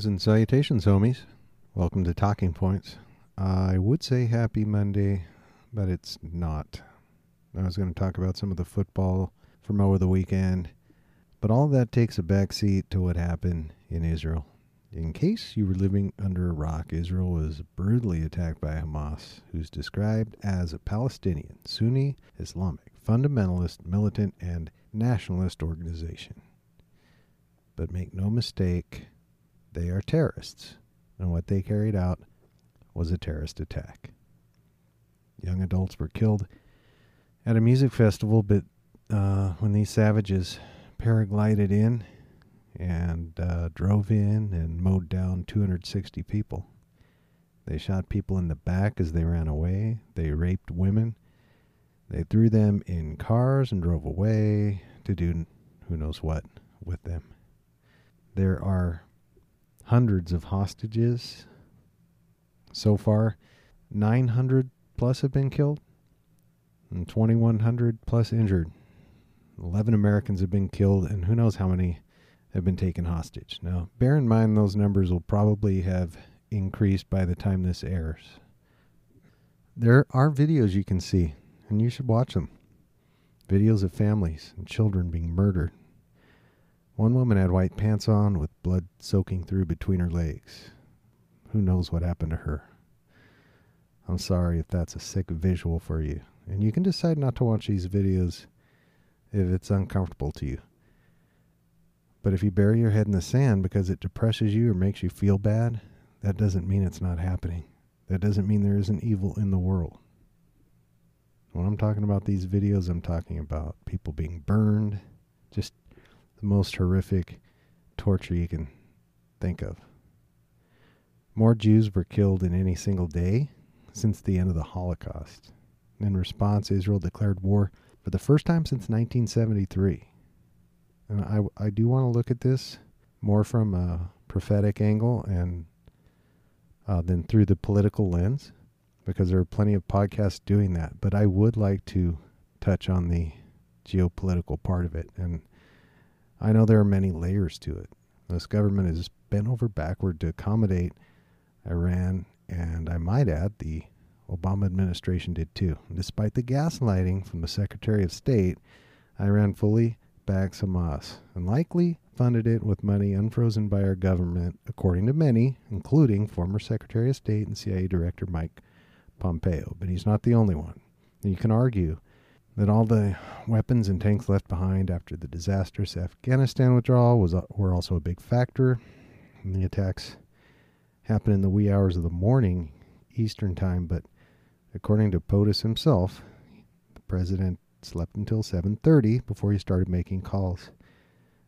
Greetings and salutations, homies. Welcome to Talking Points. I would say happy Monday, but it's not. I was going to talk about some of the football from over the weekend, but all that takes a backseat to what happened in Israel. In case you were living under a rock, Israel was brutally attacked by Hamas, who's described as a Palestinian, Sunni, Islamic, fundamentalist, militant, and nationalist organization. But make no mistake, they are terrorists, and what they carried out was a terrorist attack. Young adults were killed at a music festival, but uh, when these savages paraglided in and uh, drove in and mowed down 260 people. They shot people in the back as they ran away. They raped women. They threw them in cars and drove away to do who knows what with them. There are hundreds of hostages. So far, 900 plus have been killed and 2,100 plus injured. 11 Americans have been killed, and who knows how many have been taken hostage. Now, bear in mind those numbers will probably have increased by the time this airs. There are videos you can see, and you should watch them. Videos of families and children being murdered one woman had white pants on with blood soaking through between her legs. Who knows what happened to her? I'm sorry if that's a sick visual for you. And you can decide not to watch these videos if it's uncomfortable to you. But if you bury your head in the sand because it depresses you or makes you feel bad, that doesn't mean it's not happening. That doesn't mean there isn't evil in the world. When I'm talking about these videos, I'm talking about people being burned, just the most horrific torture you can think of. More Jews were killed in any single day since the end of the Holocaust. In response, Israel declared war for the first time since 1973. And I, I do want to look at this more from a prophetic angle and uh, than through the political lens, because there are plenty of podcasts doing that. But I would like to touch on the geopolitical part of it and I know there are many layers to it. This government has bent over backward to accommodate Iran, and I might add, the Obama administration did too. Despite the gaslighting from the Secretary of State, Iran fully backs Hamas and likely funded it with money unfrozen by our government, according to many, including former Secretary of State and CIA Director Mike Pompeo. But he's not the only one. You can argue that all the weapons and tanks left behind after the disastrous Afghanistan withdrawal was were also a big factor. And the attacks happened in the wee hours of the morning Eastern time, but according to POTUS himself, the president slept until 7:30 before he started making calls.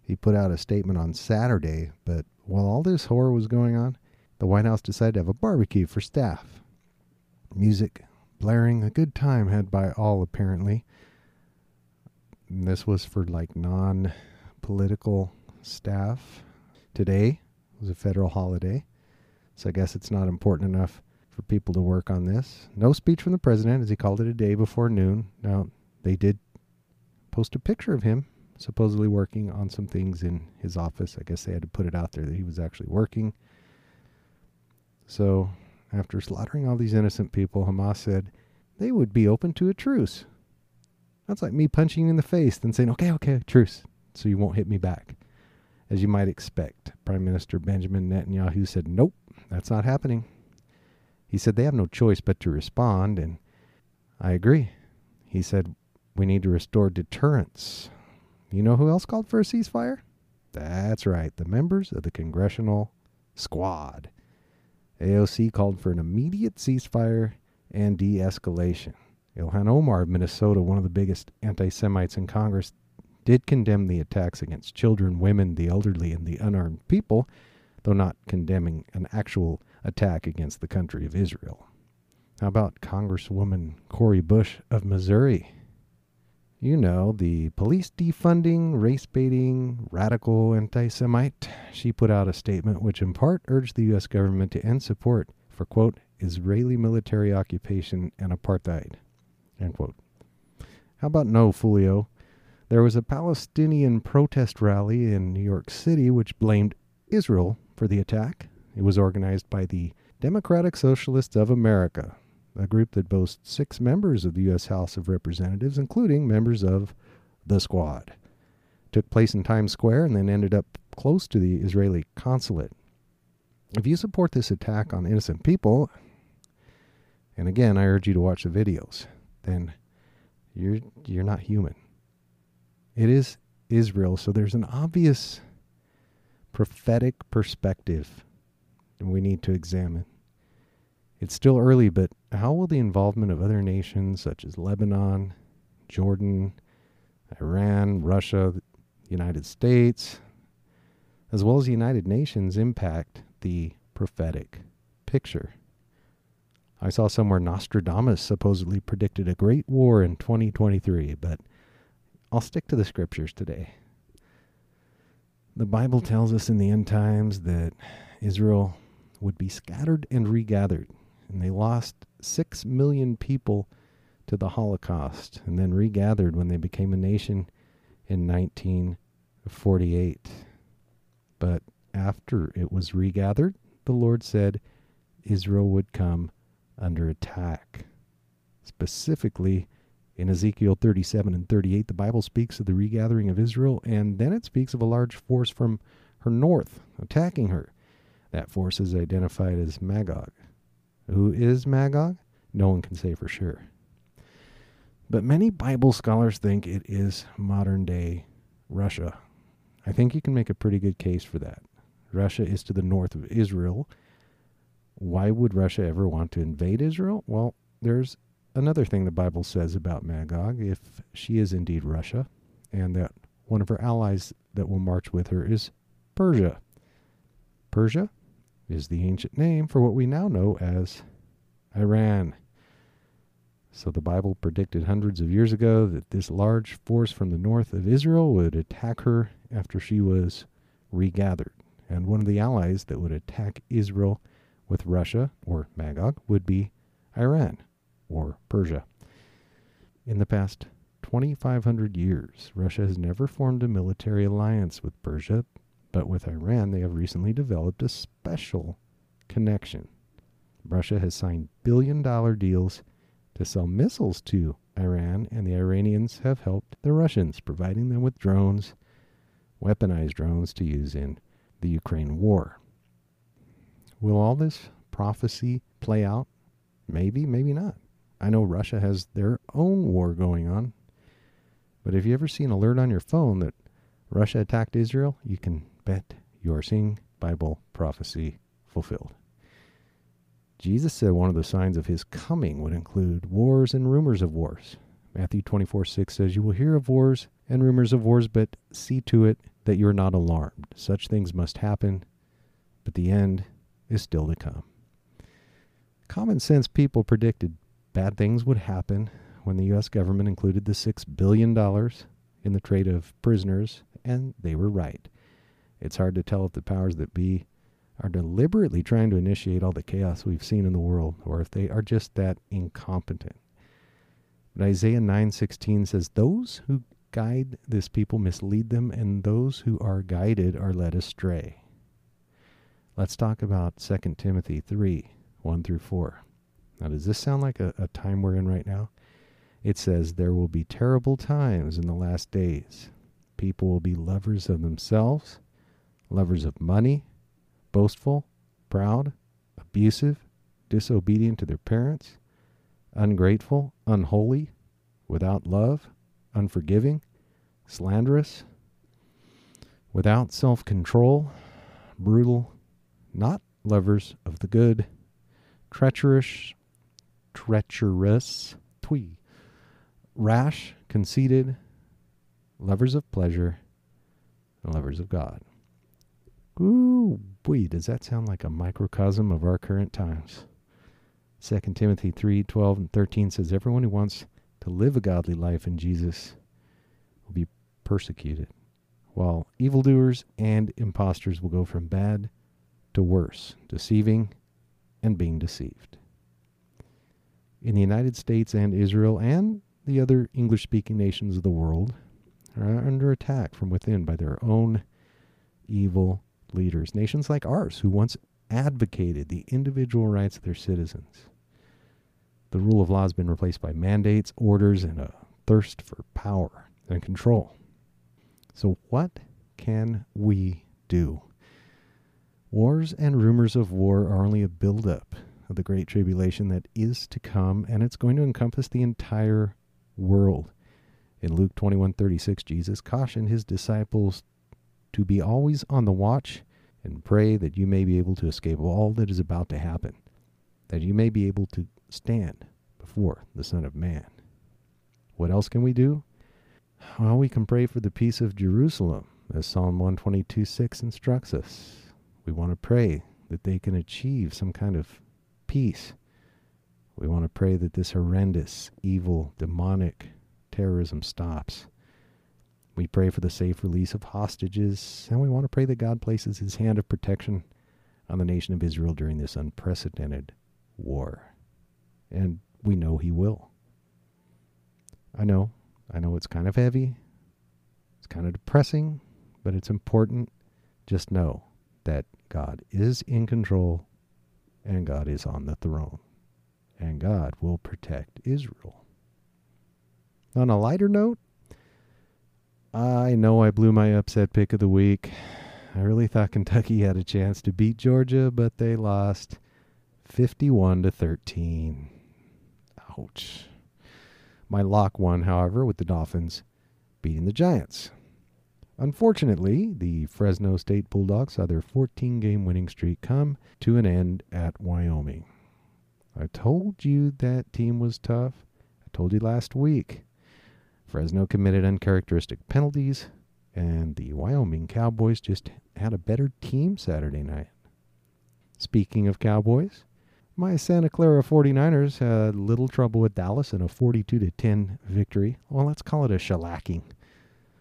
He put out a statement on Saturday, but while all this horror was going on, the White House decided to have a barbecue for staff. Music blaring, a good time had by all apparently. And this was for like non political staff. Today was a federal holiday, so I guess it's not important enough for people to work on this. No speech from the president, as he called it a day before noon. Now, they did post a picture of him supposedly working on some things in his office. I guess they had to put it out there that he was actually working. So, after slaughtering all these innocent people, Hamas said they would be open to a truce. That's like me punching you in the face, then saying, okay, okay, truce, so you won't hit me back. As you might expect, Prime Minister Benjamin Netanyahu said, nope, that's not happening. He said they have no choice but to respond, and I agree. He said, we need to restore deterrence. You know who else called for a ceasefire? That's right, the members of the Congressional Squad. AOC called for an immediate ceasefire and de escalation. Ilhan Omar of Minnesota, one of the biggest anti Semites in Congress, did condemn the attacks against children, women, the elderly, and the unarmed people, though not condemning an actual attack against the country of Israel. How about Congresswoman Cori Bush of Missouri? You know, the police defunding, race baiting, radical anti Semite. She put out a statement which, in part, urged the U.S. government to end support for, quote, Israeli military occupation and apartheid. End quote. How about no, Fulio? There was a Palestinian protest rally in New York City which blamed Israel for the attack. It was organized by the Democratic Socialists of America, a group that boasts six members of the U.S. House of Representatives, including members of the Squad. took place in Times Square and then ended up close to the Israeli consulate. If you support this attack on innocent people, and again, I urge you to watch the videos, then you're you're not human. It is Israel, so there's an obvious prophetic perspective we need to examine. It's still early, but how will the involvement of other nations such as Lebanon, Jordan, Iran, Russia, the United States, as well as the United Nations impact the prophetic picture? I saw somewhere Nostradamus supposedly predicted a great war in 2023, but I'll stick to the scriptures today. The Bible tells us in the end times that Israel would be scattered and regathered, and they lost six million people to the Holocaust and then regathered when they became a nation in 1948. But after it was regathered, the Lord said Israel would come under attack. Specifically, in Ezekiel 37 and 38, the Bible speaks of the regathering of Israel, and then it speaks of a large force from her north attacking her. That force is identified as Magog. Who is Magog? No one can say for sure. But many Bible scholars think it is modern day Russia. I think you can make a pretty good case for that. Russia is to the north of Israel, why would Russia ever want to invade Israel? Well, there's another thing the Bible says about Magog if she is indeed Russia, and that one of her allies that will march with her is Persia. Persia is the ancient name for what we now know as Iran. So the Bible predicted hundreds of years ago that this large force from the north of Israel would attack her after she was regathered. And one of the allies that would attack Israel with Russia, or Magog, would be Iran, or Persia. In the past 2,500 years, Russia has never formed a military alliance with Persia, but with Iran, they have recently developed a special connection. Russia has signed billion dollar deals to sell missiles to Iran, and the Iranians have helped the Russians, providing them with drones, weaponized drones to use in the Ukraine war. Will all this prophecy play out? Maybe, maybe not. I know Russia has their own war going on. But if you ever see an alert on your phone that Russia attacked Israel, you can bet you are seeing Bible prophecy fulfilled. Jesus said one of the signs of his coming would include wars and rumors of wars. Matthew 24 6 says, You will hear of wars and rumors of wars, but see to it that you are not alarmed. Such things must happen, but the end is still to come. Common sense people predicted bad things would happen when the U.S. government included the $6 billion in the trade of prisoners, and they were right. It's hard to tell if the powers that be are deliberately trying to initiate all the chaos we've seen in the world, or if they are just that incompetent. But Isaiah 9:16 says, "Those who guide this people mislead them, and those who are guided are led astray." Let's talk about 2 Timothy 3 1 through 4. Now, does this sound like a, a time we're in right now? It says, There will be terrible times in the last days. People will be lovers of themselves, lovers of money, boastful, proud, abusive, disobedient to their parents, ungrateful, unholy, without love, unforgiving, slanderous, without self control, brutal, not lovers of the good, treacherous, treacherous, twee, rash, conceited, lovers of pleasure, and lovers of God. Ooh, boy, does that sound like a microcosm of our current times? 2 Timothy 3 12 and 13 says, Everyone who wants to live a godly life in Jesus will be persecuted, while evildoers and impostors will go from bad to worse, deceiving and being deceived. In the United States and Israel and the other English speaking nations of the world are under attack from within by their own evil leaders, nations like ours, who once advocated the individual rights of their citizens. The rule of law has been replaced by mandates, orders, and a thirst for power and control. So, what can we do? Wars and rumors of war are only a buildup of the great tribulation that is to come, and it's going to encompass the entire world. In Luke 21:36, Jesus cautioned his disciples to be always on the watch and pray that you may be able to escape all that is about to happen, that you may be able to stand before the Son of Man. What else can we do? Well, we can pray for the peace of Jerusalem, as Psalm 122 6 instructs us. We want to pray that they can achieve some kind of peace. We want to pray that this horrendous, evil, demonic terrorism stops. We pray for the safe release of hostages, and we want to pray that God places his hand of protection on the nation of Israel during this unprecedented war. And we know he will. I know, I know it's kind of heavy, it's kind of depressing, but it's important. Just know that God is in control and God is on the throne, and God will protect Israel. On a lighter note, I know I blew my upset pick of the week. I really thought Kentucky had a chance to beat Georgia, but they lost 51 to 13. Ouch. My lock won, however, with the Dolphins beating the Giants. Unfortunately, the Fresno State Bulldogs saw their 14 game winning streak come to an end at Wyoming. I told you that team was tough. I told you last week. Fresno committed uncharacteristic penalties, and the Wyoming Cowboys just had a better team Saturday night. Speaking of Cowboys, my Santa Clara 49ers had little trouble with Dallas in a 42 to 10 victory. Well, let's call it a shellacking.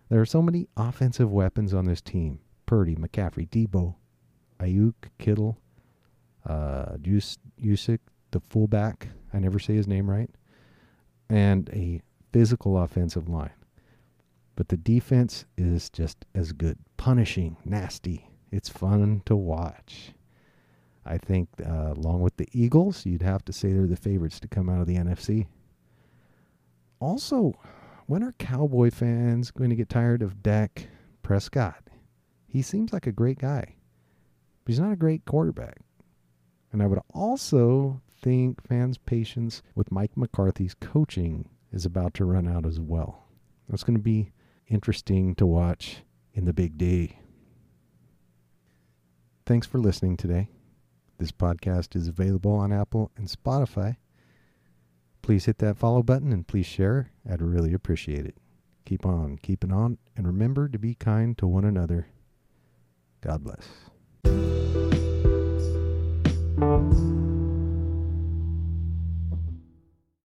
There are so many offensive weapons on this team Purdy, McCaffrey, Deebo, Aiyuk, Kittle, uh, Juszczyk, the fullback. I never say his name right. And a physical offensive line. But the defense is just as good. Punishing, nasty. It's fun to watch. I think, uh, along with the Eagles, you'd have to say they're the favorites to come out of the NFC. Also, when are Cowboy fans going to get tired of Dak Prescott? He seems like a great guy, but he's not a great quarterback. And I would also think fans' patience with Mike McCarthy's coaching is about to run out as well. That's going to be interesting to watch in the big day. Thanks for listening today. This podcast is available on Apple and Spotify. Please hit that follow button and please share. I'd really appreciate it. Keep on keeping on and remember to be kind to one another. God bless.